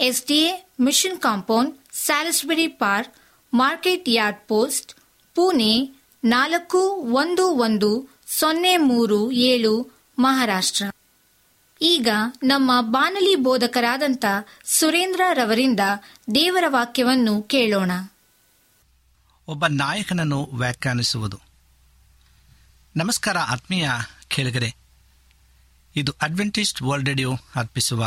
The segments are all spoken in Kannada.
SDA mission compound, Salisbury park, market yard post, Pune ನಾಲ್ಕು ಒಂದು ಒಂದು ಸೊನ್ನೆ ಮೂರು ಏಳು ಮಹಾರಾಷ್ಟ್ರ. ಈಗ ನಮ್ಮ ಬಾನಲಿ ಬೋಧಕರಾದಂಥ ಸುರೇಂದ್ರ ರವರಿಂದ ದೇವರ ವಾಕ್ಯವನ್ನು ಕೇಳೋಣ. ಒಬ್ಬ ನಾಯಕನನ್ನು ವ್ಯಾಖ್ಯಾನಿಸುವುದು. ನಮಸ್ಕಾರ ಆತ್ಮೀಯ ಕೇಳಿಗರೆ. ಇದು ಅಡ್ವೆಂಟಿಸ್ಟ್ ವರ್ಲ್ಡ್ ರೇಡಿಯೋ ಅರ್ಪಿಸುವ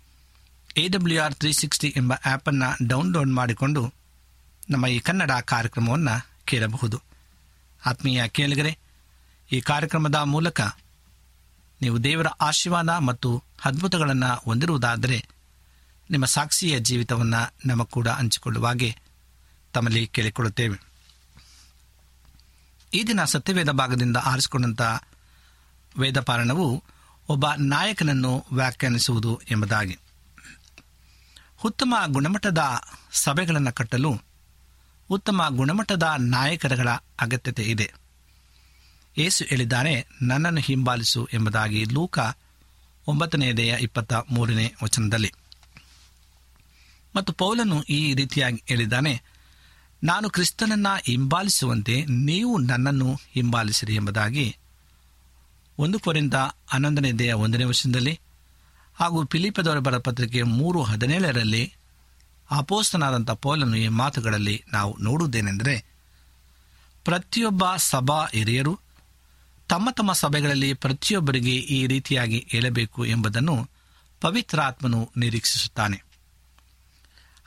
A W R three sixty ಎಂಬ ಆ್ಯಪನ್ನು ಡೌನ್ಲೋಡ್ ಮಾಡಿಕೊಂಡು ನಮ್ಮ ಈ ಕನ್ನಡ ಕಾರ್ಯಕ್ರಮವನ್ನು ಕೇಳಬಹುದು. ಆತ್ಮೀಯ ಕೇಳಿಗರೆ, ಈ ಕಾರ್ಯಕ್ರಮದ ಮೂಲಕ ನೀವು ದೇವರ ಆಶೀರ್ವಾದ ಮತ್ತು ಅದ್ಭುತಗಳನ್ನು ಹೊಂದಿರುವುದಾದರೆ ನಿಮ್ಮ ಸಾಕ್ಷಿಯ ಜೀವಿತವನ್ನು ನಮ್ಮ ಕೂಡ ಹಂಚಿಕೊಳ್ಳುವಾಗೆ ತಮ್ಮಲ್ಲಿ ಕೇಳಿಕೊಳ್ಳುತ್ತೇವೆ. ಈ ದಿನ ಸತ್ಯವೇದ ಭಾಗದಿಂದ ಆರಿಸಿಕೊಂಡಂಥ ವೇದಪಾರಣವು ಒಬ್ಬ ನಾಯಕನನ್ನು ವ್ಯಾಖ್ಯಾನಿಸುವುದು ಎಂಬುದಾಗಿ. ಉತ್ತಮ ಗುಣಮಟ್ಟದ ಸಭೆಗಳನ್ನು ಕಟ್ಟಲು ಉತ್ತಮ ಗುಣಮಟ್ಟದ ನಾಯಕರುಗಳ ಅಗತ್ಯತೆ ಇದೆ. ಏಸು ಹೇಳಿದ್ದಾನೆ, ನನ್ನನ್ನು ಹಿಂಬಾಲಿಸು ಎಂಬುದಾಗಿ ಲೂಕ ಒಂಬತ್ತನೆಯದೆಯ ಇಪ್ಪತ್ತ ಮೂರನೇ ವಚನದಲ್ಲಿ. ಮತ್ತು ಪೌಲನು ಈ ರೀತಿಯಾಗಿ ಹೇಳಿದ್ದಾನೆ, ನಾನು ಕ್ರಿಸ್ತನನ್ನು ಹಿಂಬಾಲಿಸುವಂತೆ ನೀವು ನನ್ನನ್ನು ಹಿಂಬಾಲಿಸಿರಿ ಎಂಬುದಾಗಿ ಒಂದು ಕೊರಿಂದ ಹನ್ನೊಂದನೆಯದೆಯ ಒಂದನೇ ವರ್ಷದಲ್ಲಿ ಹಾಗೂ ಫಿಲಿಪದವರ ಬರ ಪತ್ರಿಕೆ ಮೂರು ಹದಿನೇಳರಲ್ಲಿ ಅಪೋಸ್ತನಾದಂಥ ಪೌಲನು ಈ ಮಾತುಗಳಲ್ಲಿ ನಾವು ನೋಡುವುದೇನೆಂದರೆ, ಪ್ರತಿಯೊಬ್ಬ ಸಭಾ ಹಿರಿಯರು ತಮ್ಮ ತಮ್ಮ ಸಭೆಗಳಲ್ಲಿ ಪ್ರತಿಯೊಬ್ಬರಿಗೆ ಈ ರೀತಿಯಾಗಿ ಹೇಳಬೇಕು ಎಂಬುದನ್ನು ಪವಿತ್ರಾತ್ಮನು ನಿರೀಕ್ಷಿಸುತ್ತಾನೆ.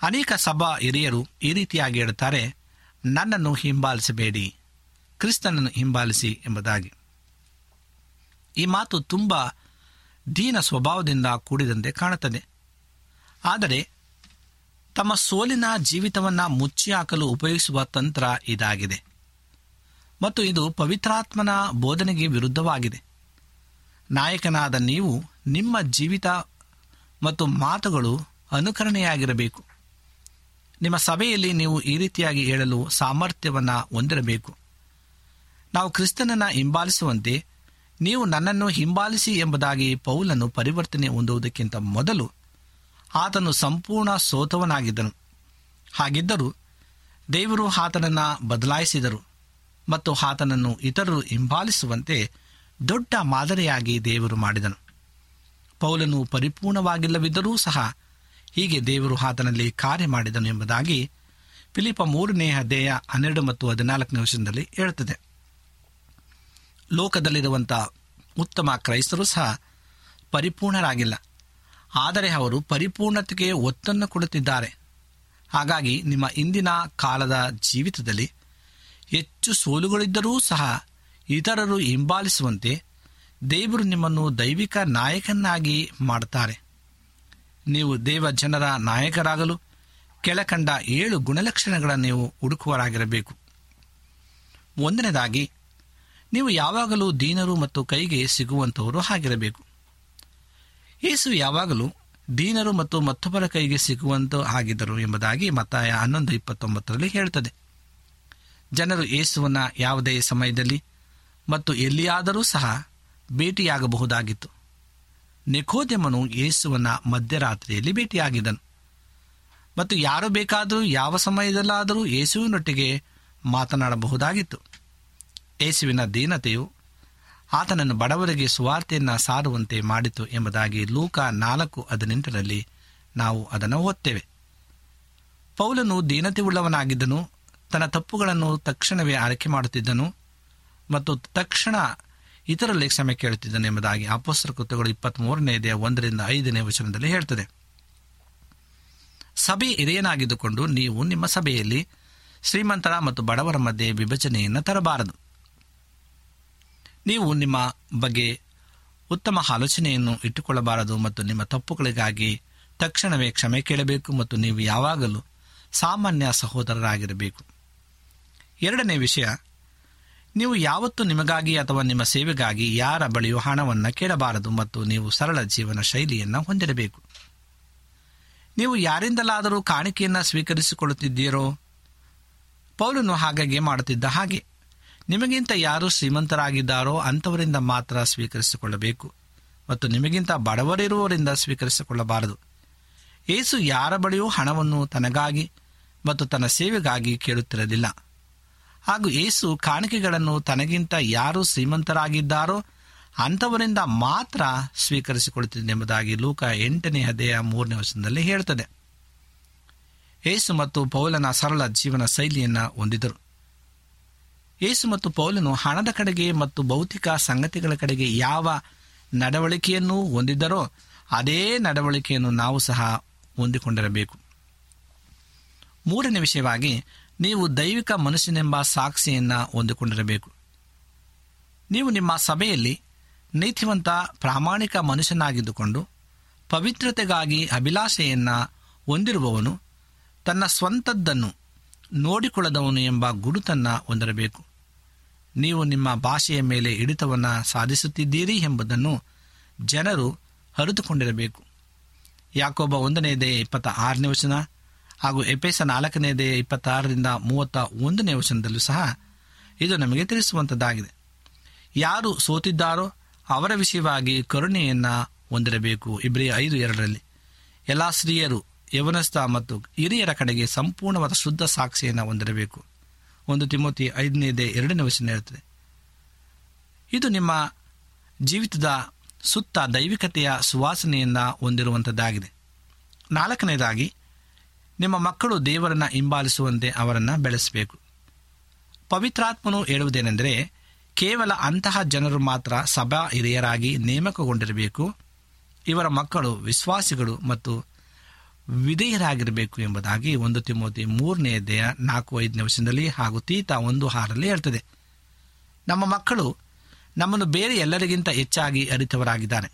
ಅನೇಕ ಸಭಾ ಹಿರಿಯರು ಈ ರೀತಿಯಾಗಿ ಹೇಳುತ್ತಾರೆ, ನನ್ನನ್ನು ಹಿಂಬಾಲಿಸಬೇಡಿ, ಕ್ರಿಸ್ತನನ್ನು ಹಿಂಬಾಲಿಸಿ ಎಂಬುದಾಗಿ. ಈ ಮಾತು ತುಂಬ ದೀನ ಸ್ವಭಾವದಿಂದ ಕೂಡಿದಂತೆ ಕಾಣುತ್ತದೆ. ಆದರೆ ತಮ್ಮ ಸೋಲಿನ ಜೀವಿತವನ್ನು ಮುಚ್ಚಿ ಹಾಕಲು ಉಪಯೋಗಿಸುವ ತಂತ್ರ ಇದಾಗಿದೆ. ಮತ್ತು ಇದು ಪವಿತ್ರಾತ್ಮನ ಬೋಧನೆಗೆ ವಿರುದ್ಧವಾಗಿದೆ. ನಾಯಕನಾದ ನೀವು ನಿಮ್ಮ ಜೀವಿತ ಮತ್ತು ಮಾತುಗಳು ಅನುಕರಣೆಯಾಗಿರಬೇಕು. ನಿಮ್ಮ ಸಭೆಯಲ್ಲಿ ನೀವು ಈ ರೀತಿಯಾಗಿ ಹೇಳಲು ಸಾಮರ್ಥ್ಯವನ್ನು ಹೊಂದಿರಬೇಕು. ನಾವು ಕ್ರಿಸ್ತನನ್ನು ಹಿಂಬಾಲಿಸುವಂತೆ ನೀವು ನನ್ನನ್ನು ಹಿಂಬಾಲಿಸಿ ಎಂಬುದಾಗಿ ಪೌಲನ್ನು ಪರಿವರ್ತನೆ ಹೊಂದುವುದಕ್ಕಿಂತ ಮೊದಲು ಆತನು ಸಂಪೂರ್ಣ ಸೋತವನಾಗಿದ್ದನು. ಹಾಗಿದ್ದರೂ ದೇವರು ಆತನನ್ನು ಬದಲಾಯಿಸಿದರು ಮತ್ತು ಆತನನ್ನು ಇತರರು ಹಿಂಬಾಲಿಸುವಂತೆ ದೊಡ್ಡ ಮಾದರಿಯಾಗಿ ದೇವರು ಮಾಡಿದನು. ಪೌಲನು ಪರಿಪೂರ್ಣವಾಗಿಲ್ಲವಿದ್ದರೂ ಸಹ ಹೀಗೆ ದೇವರು ಆತನಲ್ಲಿ ಕಾರ್ಯ ಮಾಡಿದನು ಎಂಬುದಾಗಿ ಫಿಲಿಪ ಮೂರನೇ ಅಧ್ಯಾಯ ಹನ್ನೆರಡು ಮತ್ತು ಹದಿನಾಲ್ಕನೇ ವರ್ಷದಲ್ಲಿ ಹೇಳುತ್ತದೆ. ಲೋಕದಲ್ಲಿರುವಂಥ ಉತ್ತಮ ಕ್ರೈಸ್ತರು ಸಹ ಪರಿಪೂರ್ಣರಾಗಿಲ್ಲ. ಆದರೆ ಅವರು ಪರಿಪೂರ್ಣತೆಗೆ ಒತ್ತನ್ನು ಕೊಡುತ್ತಿದ್ದಾರೆ. ಹಾಗಾಗಿ ನಿಮ್ಮ ಇಂದಿನ ಕಾಲದ ಜೀವಿತದಲ್ಲಿ ಹೆಚ್ಚು ಸೋಲುಗಳಿದ್ದರೂ ಸಹ ಇತರರು ಹಿಂಬಾಲಿಸುವಂತೆ ದೇವರು ನಿಮ್ಮನ್ನು ದೈವಿಕ ನಾಯಕನಾಗಿ ಮಾಡುತ್ತಾರೆ. ನೀವು ದೇವ ಜನರ ನಾಯಕರಾಗಲು ಕೆಳಕಂಡ ಏಳು ಗುಣಲಕ್ಷಣಗಳನ್ನು ನೀವು ಹುಡುಕುವರಾಗಿರಬೇಕು ಒಂದನೇದಾಗಿ ನೀವು ಯಾವಾಗಲೂ ದೀನರು ಮತ್ತು ಕೈಗೆ ಸಿಗುವಂಥವರು ಆಗಿರಬೇಕು ಯೇಸು ಯಾವಾಗಲೂ ದೀನರು ಮತ್ತು ಮತ್ತೊಬ್ಬರ ಕೈಗೆ ಸಿಗುವಂತ ಆಗಿದ್ದರು ಎಂಬುದಾಗಿ ಮತಾಯ ಹನ್ನೊಂದು ಇಪ್ಪತ್ತೊಂಬತ್ತರಲ್ಲಿ ಹೇಳುತ್ತದೆ. ಜನರು ಯೇಸುವನ್ನ ಯಾವುದೇ ಸಮಯದಲ್ಲಿ ಮತ್ತು ಎಲ್ಲಿಯಾದರೂ ಸಹ ಭೇಟಿಯಾಗಬಹುದಾಗಿತ್ತು. ನಿಖೋದ್ಯಮನು ಯೇಸುವನ್ನು ಮಧ್ಯರಾತ್ರಿಯಲ್ಲಿ ಭೇಟಿಯಾಗಿದ್ದನು. ಮತ್ತು ಯಾರು ಬೇಕಾದರೂ ಯಾವ ಸಮಯದಲ್ಲಾದರೂ ಯೇಸುವಿನೊಟ್ಟಿಗೆ ಮಾತನಾಡಬಹುದಾಗಿತ್ತು. ಯೇಸುವಿನ ದೀನತೆಯು ಆತನನ್ನು ಬಡವರಿಗೆ ಸುವಾರ್ತೆಯನ್ನು ಸಾರುವಂತೆ ಮಾಡಿತು ಎಂಬುದಾಗಿ ಲೂಕ ನಾಲ್ಕು ಹದಿನೆಂಟರಲ್ಲಿ ನಾವು ಅದನ್ನು ಓದ್ತೇವೆ. ಪೌಲನು ದೀನತೆ ಉಳ್ಳವನಾಗಿದ್ದನು ತನ್ನ ತಪ್ಪುಗಳನ್ನು ತಕ್ಷಣವೇ ಆರೈಕೆ ಮಾಡುತ್ತಿದ್ದನು ಮತ್ತು ತಕ್ಷಣ ಇತರಲ್ಲಿ ಕ್ಷಮೆ ಕೇಳುತ್ತಿದ್ದನು ಎಂಬುದಾಗಿ ಅಪೋಸ್ತರ ಕೃತ್ಯಗಳು ಇಪ್ಪತ್ತ್ಮೂರನೇ ಒಂದರಿಂದ ಐದನೇ ವಚನದಲ್ಲಿ ಹೇಳ್ತದೆ. ಸಭೆ ಹಿರಿಯನಾಗಿದ್ದುಕೊಂಡು ನೀವು ನಿಮ್ಮ ಸಭೆಯಲ್ಲಿ ಶ್ರೀಮಂತರ ಮತ್ತು ಬಡವರ ಮಧ್ಯೆ ವಿಭಜನೆಯನ್ನು ತರಬಾರದು. ನೀವು ನಿಮ್ಮ ಬಗ್ಗೆ ಉತ್ತಮ ಆಲೋಚನೆಯನ್ನು ಇಟ್ಟುಕೊಳ್ಳಬಾರದು ಮತ್ತು ನಿಮ್ಮ ತಪ್ಪುಗಳಿಗಾಗಿ ತಕ್ಷಣವೇ ಕ್ಷಮೆ ಕೇಳಬೇಕು ಮತ್ತು ನೀವು ಯಾವಾಗಲೂ ಸಾಮಾನ್ಯ ಸಹೋದರರಾಗಿರಬೇಕು. ಎರಡನೇ ವಿಷಯ, ನೀವು ಯಾವತ್ತೂ ನಿಮಗಾಗಿ ಅಥವಾ ನಿಮ್ಮ ಸೇವೆಗಾಗಿ ಯಾರ ಬಳಿಯೂ ಹಣವನ್ನು ಕೇಳಬಾರದು ಮತ್ತು ನೀವು ಸರಳ ಜೀವನ ಶೈಲಿಯನ್ನು ಹೊಂದಿರಬೇಕು. ನೀವು ಯಾರಿಂದಲಾದರೂ ಕಾಣಿಕೆಯನ್ನು ಸ್ವೀಕರಿಸಿಕೊಳ್ಳುತ್ತಿದ್ದೀರೋ? ಪೌಲನು ಹಾಗಾಗಿ ಮಾಡುತ್ತಿದ್ದ ಹಾಗೆ. ನಿಮಗಿಂತ ಯಾರು ಶ್ರೀಮಂತರಾಗಿದ್ದಾರೋ ಅಂಥವರಿಂದ ಮಾತ್ರ ಸ್ವೀಕರಿಸಿಕೊಳ್ಳಬೇಕು ಮತ್ತು ನಿಮಗಿಂತ ಬಡವರಿರುವವರಿಂದ ಸ್ವೀಕರಿಸಿಕೊಳ್ಳಬಾರದು. ಏಸು ಯಾರ ಬಳಿಯೂ ಹಣವನ್ನು ತನಗಾಗಿ ಮತ್ತು ತನ್ನ ಸೇವೆಗಾಗಿ ಕೇಳುತ್ತಿರಲಿಲ್ಲ. ಹಾಗೂ ಏಸು ಕಾಣಿಕೆಗಳನ್ನು ತನಗಿಂತ ಯಾರು ಶ್ರೀಮಂತರಾಗಿದ್ದಾರೋ ಅಂಥವರಿಂದ ಮಾತ್ರ ಸ್ವೀಕರಿಸಿಕೊಳ್ಳುತ್ತಿದ್ದೆಂಬುದಾಗಿ ಲೂಕ ಎಂಟನೇ ಹದೆಯ ಮೂರನೇ ವರ್ಷದಲ್ಲಿ ಹೇಳ್ತದೆ. ಏಸು ಮತ್ತು ಪೌಲನ ಸರಳ ಜೀವನ ಶೈಲಿಯನ್ನು ಹೊಂದಿದರು. ಏಸು ಮತ್ತು ಪೌಲನು ಹಣದ ಕಡೆಗೆ ಮತ್ತು ಭೌತಿಕ ಸಂಗತಿಗಳ ಕಡೆಗೆ ಯಾವ ನಡವಳಿಕೆಯನ್ನು ಹೊಂದಿದ್ದರೋ ಅದೇ ನಡವಳಿಕೆಯನ್ನು ನಾವು ಸಹ ಹೊಂದಿಕೊಂಡಿರಬೇಕು. ಮೂರನೇ ವಿಷಯವಾಗಿ ನೀವು ದೈವಿಕ ಮನುಷ್ಯನೆಂಬ ಸಾಕ್ಷಿಯನ್ನು ಹೊಂದಿಕೊಂಡಿರಬೇಕು. ನೀವು ನಿಮ್ಮ ಸಭೆಯಲ್ಲಿ ನೀತಿವಂತ ಪ್ರಾಮಾಣಿಕ ಮನುಷ್ಯನಾಗಿದ್ದುಕೊಂಡು ಪವಿತ್ರತೆಗಾಗಿ ಅಭಿಲಾಷೆಯನ್ನು ಹೊಂದಿರುವವನು ತನ್ನ ಸ್ವಂತದ್ದನ್ನು ನೋಡಿಕೊಳ್ಳದವನು ಎಂಬ ಗುರುತನ್ನು ಹೊಂದಿರಬೇಕು. ನೀವು ನಿಮ್ಮ ಭಾಷೆಯ ಮೇಲೆ ಹಿಡಿತವನ್ನು ಸಾಧಿಸುತ್ತಿದ್ದೀರಿ ಎಂಬುದನ್ನು ಜನರು ಅರಿತುಕೊಂಡಿರಬೇಕು. ಯಾಕೊಬ್ಬ ಒಂದನೇದೇ ಇಪ್ಪತ್ತ ಆರನೇ ವಚನ ಹಾಗೂ ಎಪೇಸ ನಾಲ್ಕನೇದೇ ಇಪ್ಪತ್ತಾರರಿಂದ ಮೂವತ್ತ ಒಂದನೇ ವಚನದಲ್ಲೂ ಸಹ ಇದು ನಮಗೆ ತಿಳಿಸುವಂಥದ್ದಾಗಿದೆ ಯಾರು ಸೋತಿದ್ದಾರೋ ಅವರ ವಿಷಯವಾಗಿ ಕರುಣೆಯನ್ನು ಹೊಂದಿರಬೇಕು. ಇಬ್ಬರಿ ಐದು ಎರಡರಲ್ಲಿ ಎಲ್ಲ ಸ್ತ್ರೀಯರು ಯವನಸ್ಥ ಮತ್ತು ಹಿರಿಯರ ಕಡೆಗೆ ಸಂಪೂರ್ಣವಾದ ಶುದ್ಧ ಸಾಕ್ಷಿಯನ್ನು ಹೊಂದಿರಬೇಕು. ಒಂದು ತಿಮೋತಿ ಐದನೇದೇ ಎರಡನೇ ವಚನ ಇರುತ್ತದೆ ಇದು ನಿಮ್ಮ ಜೀವಿತದ ಸುತ್ತ ದೈವಿಕತೆಯ ಸುವಾಸನೆಯನ್ನು ಹೊಂದಿರುವಂಥದ್ದಾಗಿದೆ. ನಾಲ್ಕನೇದಾಗಿ, ನಿಮ್ಮ ಮಕ್ಕಳು ದೇವರನ್ನು ಹಿಂಬಾಲಿಸುವಂತೆ ಅವರನ್ನು ಬೆಳೆಸಬೇಕು. ಪವಿತ್ರಾತ್ಮನು ಹೇಳುವುದೇನೆಂದರೆ, ಕೇವಲ ಅಂತಹ ಜನರು ಮಾತ್ರ ಸಭಾ ಹಿರಿಯರಾಗಿ ನೇಮಕಗೊಂಡಿರಬೇಕು. ಇವರ ಮಕ್ಕಳು ವಿಶ್ವಾಸಿಗಳು ಮತ್ತು ವಿಧೇಯರಾಗಿರಬೇಕು ಎಂಬುದಾಗಿ ಒಂದು ತಿಮೋತಿ ಮೂರನೇ ದೇಹ ನಾಲ್ಕು ಐದನೇ ವರ್ಷದಲ್ಲಿ ಹಾಗೂ ತೀತ ಒಂದು ಹಾರಲ್ಲಿ ಹೇಳ್ತದೆ. ನಮ್ಮ ಮಕ್ಕಳು ನಮ್ಮನ್ನು ಬೇರೆ ಎಲ್ಲರಿಗಿಂತ ಹೆಚ್ಚಾಗಿ ಅರಿತವರಾಗಿದ್ದಾರೆ.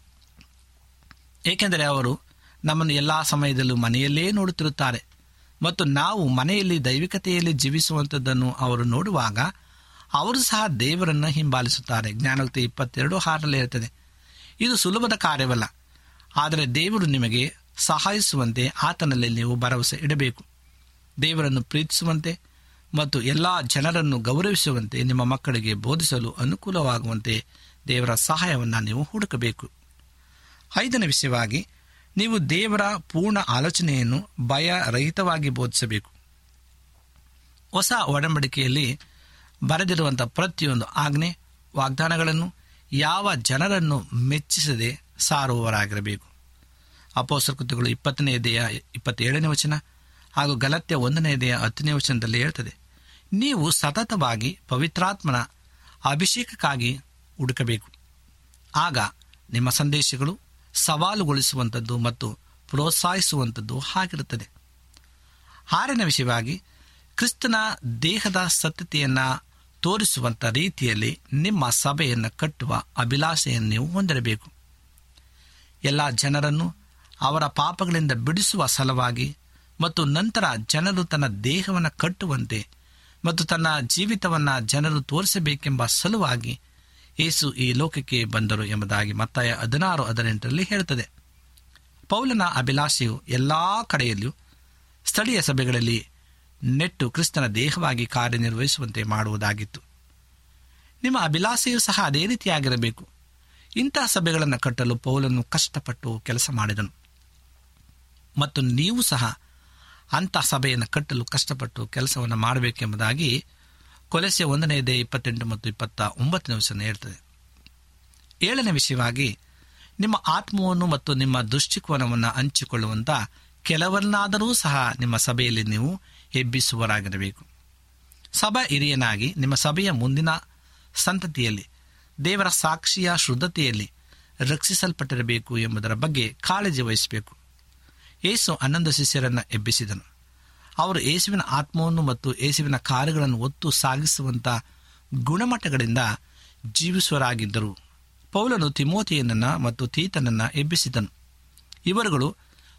ಏಕೆಂದರೆ ಅವರು ನಮ್ಮನ್ನು ಎಲ್ಲ ಸಮಯದಲ್ಲೂ ಮನೆಯಲ್ಲೇ ನೋಡುತ್ತಿರುತ್ತಾರೆ. ಮತ್ತು ನಾವು ಮನೆಯಲ್ಲಿ ದೈವಿಕತೆಯಲ್ಲಿ ಜೀವಿಸುವಂಥದ್ದನ್ನು ಅವರು ನೋಡುವಾಗ ಅವರು ಸಹ ದೇವರನ್ನು ಹಿಂಬಾಲಿಸುತ್ತಾರೆ. ಜ್ಞಾನೋಕ್ತಿ ಇಪ್ಪತ್ತೆರಡು ಹಾರಲ್ಲಿ ಇರುತ್ತದೆ ಇದು ಸುಲಭದ ಕಾರ್ಯವಲ್ಲ. ಆದರೆ ದೇವರು ನಿಮಗೆ ಸಹಾಯಿಸುವಂತೆ ಆತನಲ್ಲಿ ನೀವು ಭರವಸೆ ಇಡಬೇಕು. ದೇವರನ್ನು ಪ್ರೀತಿಸುವಂತೆ ಮತ್ತು ಎಲ್ಲ ಜನರನ್ನು ಗೌರವಿಸುವಂತೆ ನಿಮ್ಮ ಮಕ್ಕಳಿಗೆ ಬೋಧಿಸಲು ಅನುಕೂಲವಾಗುವಂತೆ ದೇವರ ಸಹಾಯವನ್ನು ನೀವು ಹುಡುಕಬೇಕು. ಐದನೇ ವಿಷಯವಾಗಿ, ನೀವು ದೇವರ ಪೂರ್ಣ ಆಲೋಚನೆಯನ್ನು ಭಯರಹಿತವಾಗಿ ಬೋಧಿಸಬೇಕು. ಹೊಸ ಒಡಂಬಡಿಕೆಯಲ್ಲಿ ಬರೆದಿರುವಂಥ ಪ್ರತಿಯೊಂದು ಆಜ್ಞೆ, ವಾಗ್ದಾನಗಳನ್ನು ಯಾವ ಜನರನ್ನು ಮೆಚ್ಚಿಸದೆ ಸಾರುವವರಾಗಿರಬೇಕು. ಅಪೋಸರ ಕೃತಿಗಳು ಇಪ್ಪತ್ತನೇ ದೇಹ ಇಪ್ಪತ್ತೇಳನೇ ವಚನ ಹಾಗೂ ಗಲತ್ಯ ಒಂದನೇ ದೇಹ ಹತ್ತನೇ ವಚನದಲ್ಲಿ ಹೇಳ್ತದೆ. ನೀವು ಸತತವಾಗಿ ಪವಿತ್ರಾತ್ಮನ ಅಭಿಷೇಕಕ್ಕಾಗಿ ಹುಡುಕಬೇಕು. ಆಗ ನಿಮ್ಮ ಸಂದೇಶಗಳು ಸವಾಲುಗೊಳಿಸುವಂಥದ್ದು ಮತ್ತು ಪ್ರೋತ್ಸಾಹಿಸುವಂಥದ್ದು ಆಗಿರುತ್ತದೆ ಆರನೇ ವಿಷಯವಾಗಿ ಕ್ರಿಸ್ತನ ದೇಹದ ಸತ್ಯತೆಯನ್ನು ತೋರಿಸುವಂಥ ರೀತಿಯಲ್ಲಿ ನಿಮ್ಮ ಸಭೆಯನ್ನು ಕಟ್ಟುವ ಅಭಿಲಾಷೆಯನ್ನು ನೀವು ಹೊಂದಿರಬೇಕು. ಎಲ್ಲ ಜನರನ್ನು ಅವರ ಪಾಪಗಳಿಂದ ಬಿಡಿಸುವ ಸಲುವಾಗಿ ಮತ್ತು ನಂತರ ಜನರು ತನ್ನ ದೇಹವನ್ನು ಕಟ್ಟುವಂತೆ ಮತ್ತು ತನ್ನ ಜೀವಿತವನ್ನು ಜನರು ತೋರಿಸಬೇಕೆಂಬ ಸಲುವಾಗಿ ಯೇಸು ಈ ಲೋಕಕ್ಕೆ ಬಂದರು ಎಂಬುದಾಗಿ ಮತ್ತಾಯ ಹದಿನಾರು ಹದಿನೆಂಟರಲ್ಲಿ ಹೇಳುತ್ತದೆ. ಪೌಲನ ಅಭಿಲಾಷೆಯು ಎಲ್ಲ ಕಡೆಯಲ್ಲಿಯೂ ಸ್ಥಳೀಯ ಸಭೆಗಳಲ್ಲಿ ನೆಟ್ಟು ಕ್ರಿಸ್ತನ ದೇಹವಾಗಿ ಕಾರ್ಯನಿರ್ವಹಿಸುವಂತೆ ಮಾಡುವುದಾಗಿತ್ತು. ನಿಮ್ಮ ಅಭಿಲಾಷೆಯೂ ಸಹ ಅದೇ ರೀತಿಯಾಗಿರಬೇಕು. ಇಂತಹ ಸಭೆಗಳನ್ನು ಕಟ್ಟಲು ಪೌಲನು ಕಷ್ಟಪಟ್ಟು ಕೆಲಸ ಮಾಡಿದನು. ಮತ್ತು ನೀವು ಸಹ ಅಂಥ ಸಭೆಯನ್ನು ಕಟ್ಟಲು ಕಷ್ಟಪಟ್ಟು ಕೆಲಸವನ್ನು ಮಾಡಬೇಕೆಂಬುದಾಗಿ ಕೊಲೆಸೆ ಒಂದನೆಯದೇ ಇಪ್ಪತ್ತೆಂಟು ಮತ್ತು ಇಪ್ಪತ್ತ ಒಂಬತ್ತನೇ ವಿಷಯ ಹೇಳ್ತದೆ. ಏಳನೇ ವಿಷಯವಾಗಿ, ನಿಮ್ಮ ಆತ್ಮವನ್ನು ಮತ್ತು ನಿಮ್ಮ ದೃಷ್ಟಿಕೋನವನ್ನು ಹಂಚಿಕೊಳ್ಳುವಂಥ ಕೆಲವರನ್ನಾದರೂ ಸಹ ನಿಮ್ಮ ಸಭೆಯಲ್ಲಿ ನೀವು ಎಬ್ಬಿಸುವರಾಗಿರಬೇಕು ಸಭಾ ಹಿರಿಯನಾಗಿ ನಿಮ್ಮ ಸಭೆಯ ಮುಂದಿನ ಸಂತತಿಯಲ್ಲಿ, ದೇವರ ಸಾಕ್ಷಿಯ ಶುದ್ಧತೆಯಲ್ಲಿ ರಕ್ಷಿಸಲ್ಪಟ್ಟಿರಬೇಕು ಎಂಬುದರ ಬಗ್ಗೆ ಕಾಳಜಿ ವಹಿಸಬೇಕು. ಏಸು ಹನ್ನೊಂದು ಶಿಷ್ಯರನ್ನು ಎಬ್ಬಿಸಿದನು. ಅವರು ಯೇಸುವಿನ ಆತ್ಮವನ್ನು ಮತ್ತು ಯೇಸುವಿನ ಕಾರ್ಯಗಳನ್ನು ಒತ್ತು ಸಾಗಿಸುವಂಥ ಗುಣಮಟ್ಟಗಳಿಂದ ಜೀವಿಸುವರಾಗಿದ್ದರು ಪೌಲನು ತಿಮೋತಿಯನ್ನ ಮತ್ತು ತೀತನನ್ನು ಎಬ್ಬಿಸಿದನು. ಇವರುಗಳು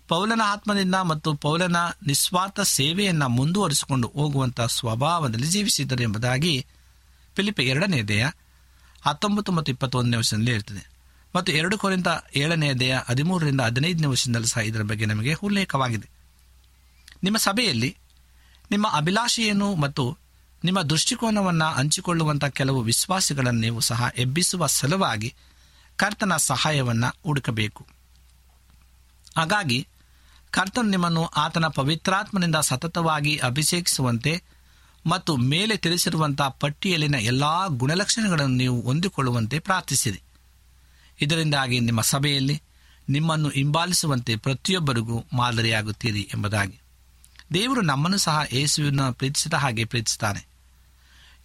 ಪೌಲನ ಆತ್ಮದಿಂದ ಮತ್ತು ಪೌಲನ ನಿಸ್ವಾರ್ಥ ಸೇವೆಯನ್ನು ಮುಂದುವರಿಸಿಕೊಂಡು ಹೋಗುವಂಥ ಸ್ವಭಾವದಲ್ಲಿ ಜೀವಿಸಿದ್ದರು ಎಂಬುದಾಗಿ ಎರಡನೇ ದಯ ಹತ್ತೊಂಬತ್ತು ಮತ್ತು ಇಪ್ಪತ್ತೊಂದನೇ ವರ್ಷದಲ್ಲಿ ಇರ್ತದೆ ಮತ್ತು ಎರಡು ಕೋರಿಂದ ಏಳನೆಯ ದೇಹ ಹದಿಮೂರರಿಂದ ಹದಿನೈದನೇ ವರ್ಷದಲ್ಲಿ ಸಹ ಇದರ ಬಗ್ಗೆ ನಮಗೆ ಉಲ್ಲೇಖವಾಗಿದೆ. ನಿಮ್ಮ ಸಭೆಯಲ್ಲಿ ನಿಮ್ಮ ಅಭಿಲಾಷೆಯನ್ನು ಮತ್ತು ನಿಮ್ಮ ದೃಷ್ಟಿಕೋನವನ್ನು ಹಂಚಿಕೊಳ್ಳುವಂಥ ಕೆಲವು ವಿಶ್ವಾಸಿಗಳನ್ನು ನೀವು ಸಹ ಎಬ್ಬಿಸುವ ಸಲುವಾಗಿ ಕರ್ತನ ಸಹಾಯವನ್ನು ಹುಡುಕಬೇಕು. ಹಾಗಾಗಿ ಕರ್ತನು ನಿಮ್ಮನ್ನು ಆತನ ಪವಿತ್ರಾತ್ಮನಿಂದ ಸತತವಾಗಿ ಅಭಿಷೇಕಿಸುವಂತೆ ಮತ್ತು ಮೇಲೆ ತಿಳಿಸಿರುವಂಥ ಪಟ್ಟಿಯಲ್ಲಿನ ಎಲ್ಲಾ ಗುಣಲಕ್ಷಣಗಳನ್ನು ನೀವು ಹೊಂದಿಕೊಳ್ಳುವಂತೆ ಪ್ರಾರ್ಥಿಸಿದೆ ಇದರಿಂದಾಗಿ ನಿಮ್ಮ ಸಭೆಯಲ್ಲಿ ನಿಮ್ಮನ್ನು ಹಿಂಬಾಲಿಸುವಂತೆ ಪ್ರತಿಯೊಬ್ಬರಿಗೂ ಮಾದರಿಯಾಗುತ್ತೀರಿ ಎಂಬುದಾಗಿ. ದೇವರು ನಮ್ಮನ್ನು ಸಹ ಯೇಸುವಿನ ಪ್ರೀತಿಸಿದ ಹಾಗೆ ಪ್ರೀತಿಸುತ್ತಾನೆ.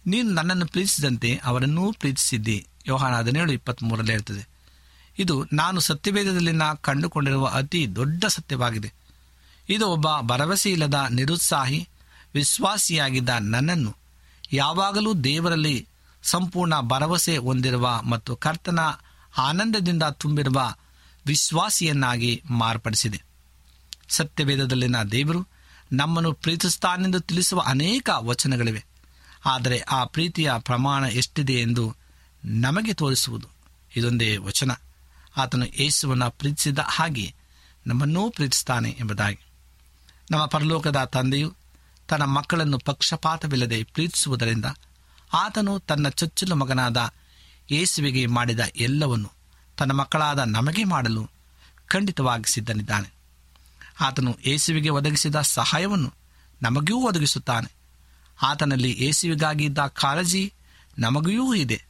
ನೀನು ನನ್ನನ್ನು ಪ್ರೀತಿಸಿದಂತೆ ಅವರನ್ನೂ ಪ್ರೀತಿಸಿದ್ದಿ. ಯೋಹಾನ ಹದಿನೇಳು ಇಪ್ಪತ್ತ್ಮೂರರಲ್ಲಿ ಹೇಳ್ತದೆ. ಇದು ನಾನು ಸತ್ಯವೇದದಲ್ಲಿನ ಕಂಡುಕೊಂಡಿರುವ ಅತಿ ದೊಡ್ಡ ಸತ್ಯವಾಗಿದೆ. ಇದು ಒಬ್ಬ ಭರವಸೆ ಇಲ್ಲದ ನಿರುತ್ಸಾಹಿ, ವಿಶ್ವಾಸಿಯಾಗಿದ್ದ ನನ್ನನ್ನು ಯಾವಾಗಲೂ ದೇವರಲ್ಲಿ ಸಂಪೂರ್ಣ ಭರವಸೆ ಹೊಂದಿರುವ ಮತ್ತು ಕರ್ತನ ಆನಂದದಿಂದ ತುಂಬಿರುವ ವಿಶ್ವಾಸಿಯನ್ನಾಗಿ ಮಾರ್ಪಡಿಸಿದೆ. ಸತ್ಯವೇದದಲ್ಲಿನ ದೇವರು ನಮ್ಮನ್ನು ಪ್ರೀತಿಸ್ತಾನೆಂದು ತಿಳಿಸುವ ಅನೇಕ ವಚನಗಳಿವೆ. ಆದರೆ ಆ ಪ್ರೀತಿಯ ಪ್ರಮಾಣ ಎಷ್ಟಿದೆ ಎಂದು ನಮಗೆ ತೋರಿಸುವುದು ಇದೊಂದೇ ವಚನ. ಆತನು ಯೇಸುವನ್ನು ಪ್ರೀತಿಸಿದ ಹಾಗೆ ನಮ್ಮನ್ನೂ ಪ್ರೀತಿಸ್ತಾನೆ ಎಂಬುದಾಗಿ. ನಮ್ಮ ಪರಲೋಕದ ತಂದೆಯು ತನ್ನ ಮಕ್ಕಳನ್ನು ಪಕ್ಷಪಾತವಿಲ್ಲದೆ ಪ್ರೀತಿಸುವುದರಿಂದ ಆತನು ತನ್ನ ಚೊಚ್ಚಲು ಮಗನಾದ ಯೇಸುವಿಗೆ ಮಾಡಿದ ಎಲ್ಲವನ್ನು ತನ್ನ ಮಕ್ಕಳಾದ ನಮಗೆ ಮಾಡಲು ಖಂಡಿತವಾಗಿ ಸಿದ್ಧನಿದ್ದಾನೆ ಆತನು ಯೇಸುವಿಗೆ ಒದಗಿಸಿದ ಸಹಾಯವನ್ನು ನಮಗೂ ಒದಗಿಸುತ್ತಾನೆ. ಆತನಲ್ಲಿ ಯೇಸುವಿಗಾಗಿ ಇದ್ದ ಕಾಳಜಿ ನಮಗೂ ಇದೆ.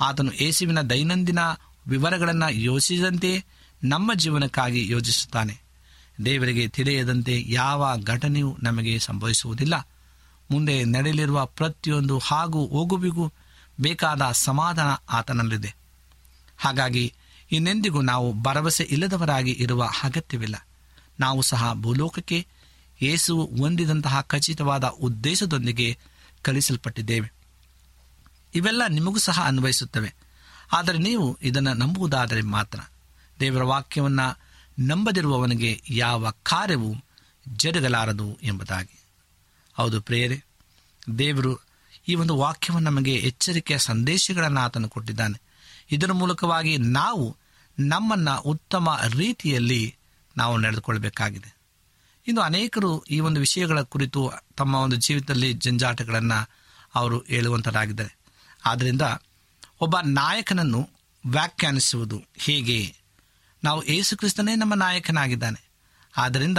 ಆತನು ಯೇಸುವಿನ ದೈನಂದಿನ ವಿವರಗಳನ್ನು ಯೋಚಿಸಿದಂತೆ ನಮ್ಮ ಜೀವನಕ್ಕಾಗಿ ಯೋಚಿಸುತ್ತಾನೆ. ದೇವರಿಗೆ ತಿಳಿಯದಂತೆ ಯಾವ ಘಟನೆಯೂ ನಮಗೆ ಸಂಭವಿಸುವುದಿಲ್ಲ. ಮುಂದೆ ನಡೆಯಲಿರುವ ಪ್ರತಿಯೊಂದು ಹಾಗೂ ಹೋಗುವಿಗೂ ಬೇಕಾದ ಸಮಾಧಾನ ಆತನಲ್ಲಿದೆ. ಹಾಗಾಗಿ ಇನ್ನೆಂದಿಗೂ ನಾವು ಭರವಸೆ ಇಲ್ಲದವರಾಗಿ ಇರುವ ಅಗತ್ಯವಿಲ್ಲ. ನಾವು ಸಹ ಭೂಲೋಕಕ್ಕೆ ಯೇಸು ಹೊಂದಿದಂತಹ ಖಚಿತವಾದ ಉದ್ದೇಶದೊಂದಿಗೆ ಕಲಿಸಲ್ಪಟ್ಟಿದ್ದೇವೆ. ಇವೆಲ್ಲ ನಿಮಗೂ ಸಹ ಅನ್ವಯಿಸುತ್ತವೆ. ಆದರೆ ನೀವು ಇದನ್ನು ನಂಬುವುದಾದರೆ ಮಾತ್ರ. ದೇವರ ವಾಕ್ಯವನ್ನು ನಂಬದಿರುವವನಿಗೆ ಯಾವ ಕಾರ್ಯವೂ ಜರುಗಲಾರದು ಎಂಬುದಾಗಿ. ಹೌದು ಪ್ರೇರೆ ದೇವರು ಈ ಒಂದು ವಾಕ್ಯವನ್ನು ನಮಗೆ ಎಚ್ಚರಿಕೆಯ ಸಂದೇಶಗಳನ್ನು ಆತನು ಕೊಟ್ಟಿದ್ದಾನೆ. ಇದರ ಮೂಲಕವಾಗಿ ನಾವು ನಮ್ಮನ್ನು ಉತ್ತಮ ರೀತಿಯಲ್ಲಿ ನಾವು ನಡೆದುಕೊಳ್ಬೇಕಾಗಿದೆ. ಇನ್ನು ಅನೇಕರು ಈ ಒಂದು ವಿಷಯಗಳ ಕುರಿತು ತಮ್ಮ ಒಂದು ಜೀವಿತದಲ್ಲಿ ಜಂಜಾಟಗಳನ್ನು ಅವರು ಹೇಳುವಂಥದ್ದಾಗಿದ್ದಾರೆ ಆದ್ದರಿಂದ ಒಬ್ಬ ನಾಯಕನನ್ನು ವ್ಯಾಖ್ಯಾನಿಸುವುದು ಹೇಗೆ? ನಾವು ಏಸು ಕ್ರಿಸ್ತನೇ ನಮ್ಮ ನಾಯಕನಾಗಿದ್ದಾನೆ. ಆದ್ದರಿಂದ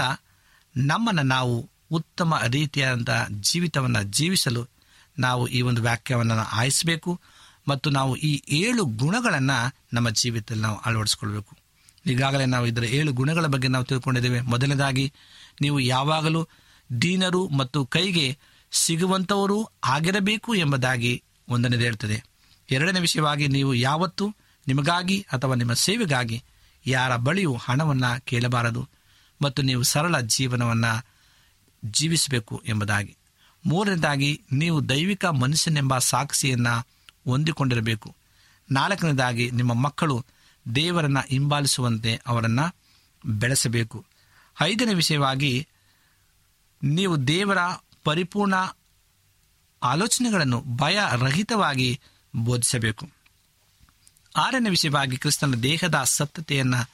ನಮ್ಮನ್ನು ನಾವು ಉತ್ತಮ ರೀತಿಯಾದಂಥ ಜೀವಿತವನ್ನು ಜೀವಿಸಲು ನಾವು ಈ ಒಂದು ವ್ಯಾಖ್ಯಾನವನ್ನು ಆಯಿಸಬೇಕು ಮತ್ತು ನಾವು ಈ ಏಳು ಗುಣಗಳನ್ನು ನಮ್ಮ ಜೀವಿತದಲ್ಲಿ ನಾವು ಅಳವಡಿಸ್ಕೊಳ್ಬೇಕು. ಈಗಾಗಲೇ ನಾವು ಇದರ ಏಳು ಗುಣಗಳ ಬಗ್ಗೆ ನಾವು ತಿಳ್ಕೊಂಡಿದ್ದೇವೆ. ಮೊದಲನೇದಾಗಿ, ನೀವು ಯಾವಾಗಲೂ ದೀನರು ಮತ್ತು ಕೈಗೆ ಸಿಗುವಂಥವರು ಆಗಿರಬೇಕು ಎಂಬುದಾಗಿ ಒಂದನೇದು ಹೇಳ್ತದೆ. ಎರಡನೇ ವಿಷಯವಾಗಿ, ನೀವು ಯಾವತ್ತೂ ನಿಮಗಾಗಿ ಅಥವಾ ನಿಮ್ಮ ಸೇವೆಗಾಗಿ ಯಾರ ಬಳಿಯೂ ಹಣವನ್ನು ಕೇಳಬಾರದು ಮತ್ತು ನೀವು ಸರಳ ಜೀವನವನ್ನು ಜೀವಿಸಬೇಕು ಎಂಬುದಾಗಿ. ಮೂರನೇದಾಗಿ, ನೀವು ದೈವಿಕ ಮನುಷ್ಯನೆಂಬ ಸಾಕ್ಷಿಯನ್ನು ಹೊಂದಿಕೊಂಡಿರಬೇಕು. ನಾಲ್ಕನೇದಾಗಿ, ನಿಮ್ಮ ಮಕ್ಕಳು ದೇವರನ್ನು ಹಿಂಬಾಲಿಸುವಂತೆ ಅವರನ್ನು ಬೆಳೆಸಬೇಕು. ಐದನೇ ವಿಷಯವಾಗಿ, ನೀವು ದೇವರ ಪರಿಪೂರ್ಣ ಆಲೋಚನೆಗಳನ್ನು ಭಯರಹಿತವಾಗಿ ಬೋಧಿಸಬೇಕು. ಆರನೇ ವಿಷಯವಾಗಿ, ಕ್ರಿಸ್ತನ ದೇಹದ ಸತ್ತತೆಯನ್ನು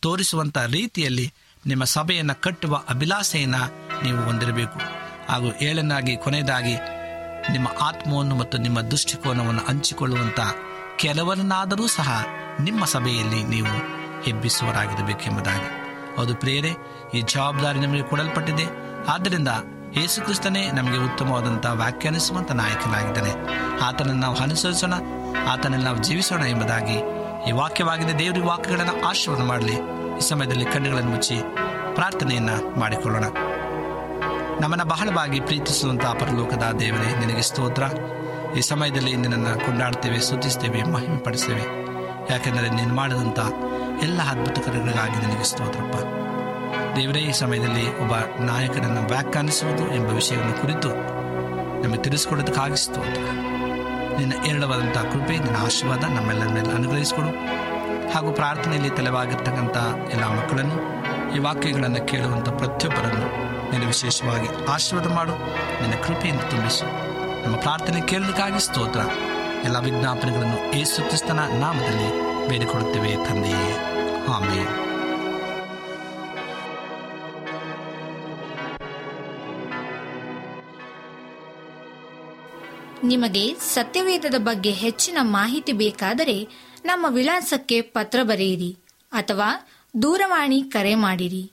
ತೋರಿಸುವಂಥ ರೀತಿಯಲ್ಲಿ ನಿಮ್ಮ ಸಭೆಯನ್ನು ಕಟ್ಟುವ ಅಭಿಲಾಷೆಯನ್ನು ನೀವು ಹೊಂದಿರಬೇಕು. ಹಾಗೂ ಏಳನಾಗಿ ಕೊನೆಯದಾಗಿ ನಿಮ್ಮ ಆತ್ಮವನ್ನು ಮತ್ತು ನಿಮ್ಮ ದೃಷ್ಟಿಕೋನವನ್ನು ಹಂಚಿಕೊಳ್ಳುವಂಥ ಕೆಲವರನ್ನಾದರೂ ಸಹ ನಿಮ್ಮ ಸಭೆಯಲ್ಲಿ ನೀವು ಎಬ್ಬಿಸುವರಾಗಿರಬೇಕೆಂಬುದಾಗಿ ಅದು ಪ್ರೇರೆ ಈ ಜವಾಬ್ದಾರಿ ನಮಗೆ ಕೊಡಲ್ಪಟ್ಟಿದೆ. ಆದ್ದರಿಂದ ಯೇಸುಕ್ರಿಸ್ತನೇ ನಮಗೆ ಉತ್ತಮವಾದಂಥ ವ್ಯಾಖ್ಯಾನಿಸುವಂಥ ನಾಯಕನಾಗಿದ್ದಾನೆ. ಆತನನ್ನು ನಾವು ಅನುಸರಿಸೋಣ ಆತನನ್ನು ನಾವು ಜೀವಿಸೋಣ ಎಂಬುದಾಗಿ ಈ ವಾಕ್ಯವಾಗಿದೆ. ದೇವರ ವಾಕ್ಯಗಳನ್ನು ಆಶೀರ್ವಾದ ಮಾಡಲಿ. ಈ ಸಮಯದಲ್ಲಿ ಕಣ್ಣುಗಳನ್ನು ಮುಚ್ಚಿ ಪ್ರಾರ್ಥನೆಯನ್ನು ಮಾಡಿಕೊಳ್ಳೋಣ. ನಮ್ಮನ್ನ ಬಹಳವಾಗಿ ಪ್ರೀತಿಸುವಂತಹ ಪರಲೋಕದ ದೇವರೇ ನಿನಗೆ ಸ್ತೋತ್ರ. ಈ ಸಮಯದಲ್ಲಿ ನಿನ್ನನ್ನು ಕೊಂಡಾಡ್ತೇವೆ ಸೂಚಿಸ್ತೇವೆ ಮಹಿಮೆ ಪಡಿಸ್ತೇವೆ ಯಾಕೆಂದರೆ ನೀನು ಮಾಡಿದಂಥ ಎಲ್ಲ ಅದ್ಭುತ ಕಾರ್ಯಗಳಿಗಾಗಿ ನಿನಗೆ ಸ್ತೋತ್ರಪ್ಪ. ದೇವರೇ, ಈ ಸಮಯದಲ್ಲಿ ಒಬ್ಬ ನಾಯಕನನ್ನು ವ್ಯಾಖ್ಯಾನಿಸುವುದು ಎಂಬ ವಿಷಯವನ್ನು ಕುರಿತು ನಮಗೆ ತಿಳಿಸಿಕೊಡೋದಕ್ಕಾಗಿ ಸ್ತೋತ್ರ. ನಿನ್ನ ಏರಳವಾದಂಥ ಕೃಪೆ, ನಿನ್ನ ಆಶೀರ್ವಾದ ನಮ್ಮೆಲ್ಲರ ಮೇಲೆ ಅನುಗ್ರಹಿಸಿಕೊಡು. ಹಾಗೂ ಪ್ರಾರ್ಥನೆಯಲ್ಲಿ ತಲೆವಾಗಿರ್ತಕ್ಕಂಥ ಎಲ್ಲ ಮಕ್ಕಳನ್ನು ಈ ವಾಕ್ಯಗಳನ್ನು ಕೇಳುವಂಥ ಪ್ರತಿಯೊಬ್ಬರನ್ನು ನಿನ್ನ ವಿಶೇಷವಾಗಿ ಆಶೀರ್ವಾದ ಮಾಡು. ನಿನ್ನ ಕೃಪೆಯಿಂದ ತುಂಬಿಸು. ನಮ್ಮ ಪ್ರಾರ್ಥನೆ ಕೇಳಲಿಕ್ಕಾಗಿ ಸ್ತೋತ್ರ. ಎಲ್ಲ ವಿಜ್ಞಾಪನೆಗಳನ್ನು ಯೇಸು ಕ್ರಿಸ್ತನ ನಾಮದಲ್ಲಿ ಬೇಡಿಕೊಡುತ್ತೇವೆ ತಂದೆಯೇ. ಆಮೇಲೆ ನಿಮಗೆ ಸತ್ಯವೇದದ ಬಗ್ಗೆ ಹೆಚ್ಚಿನ ಮಾಹಿತಿ ಬೇಕಾದರೆ ನಮ್ಮ ವಿಳಾಸಕ್ಕೆ ಪತ್ರ ಬರೆಯಿರಿ ಅಥವಾ ದೂರವಾಣಿ ಕರೆ ಮಾಡಿರಿ.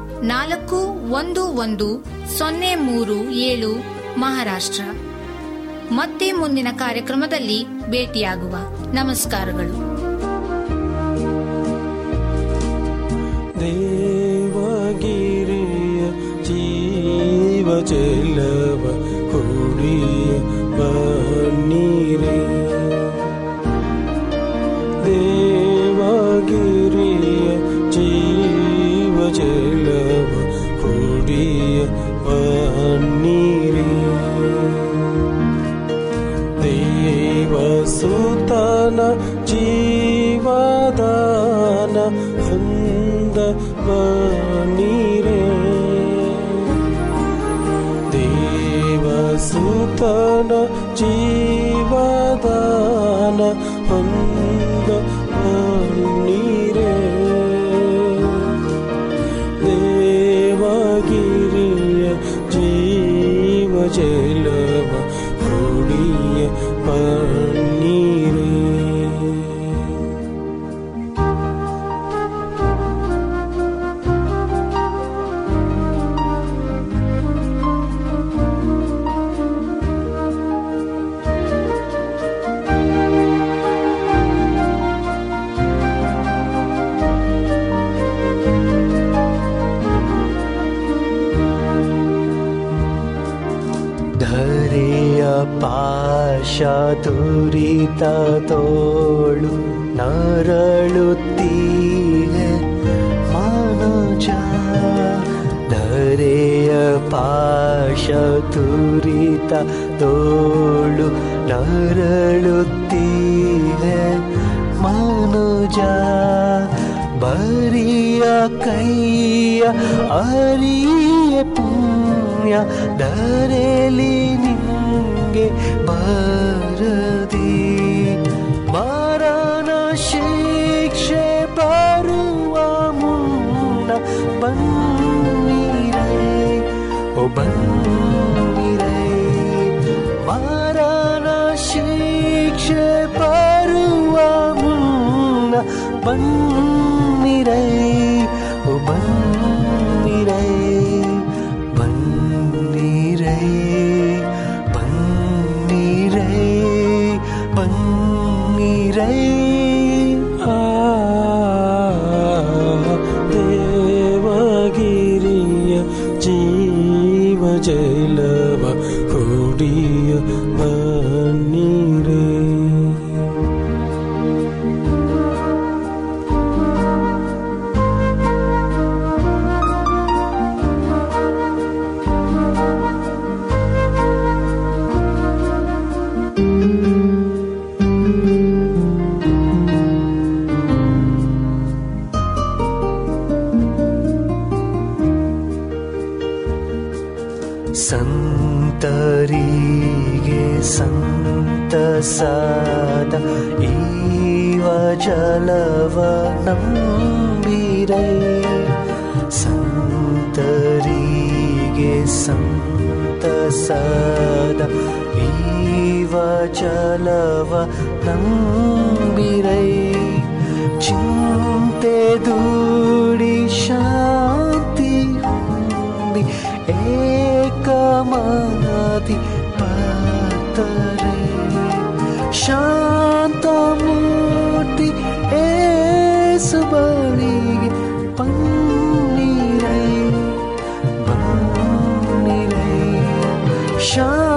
ನಾಲ್ಕು ಒಂದು ಒಂದು ಸೊನ್ನೆ ಮೂರು ಏಳು ಮಹಾರಾಷ್ಟ್ರ. ಮತ್ತೆ ಮುಂದಿನ ಕಾರ್ಯಕ್ರಮದಲ್ಲಿ ಭೇಟಿಯಾಗುವ ನಮಸ್ಕಾರಗಳು. ದೇವಗಿರಿಯ ಜೀವ ಚೆಲ್ಲವ நீரே. தேவசூதன ஜீவதான அந்த ತುರಿತ ತೋಳು ನರಳುತ್ತೀರೆ ಮನುಜ ಧರೆಯ ಪಾಶ ತುರಿತ ತೋಳು ನರಳುತ್ತೀರೆ ಮನುಜ, ಬರಿಯ ಕೈಯ ಅರಿಯ ಪುಣ್ಯ ಧರೆಲಿ मराणा शेक्ष परु मराणा शेक्ष पारुवा चलव तम्बिरै चिन्ते धूरि शान्ति एकमनाति पत शान्तमूर्ति ए पन्निरै पन्निरै शान्ति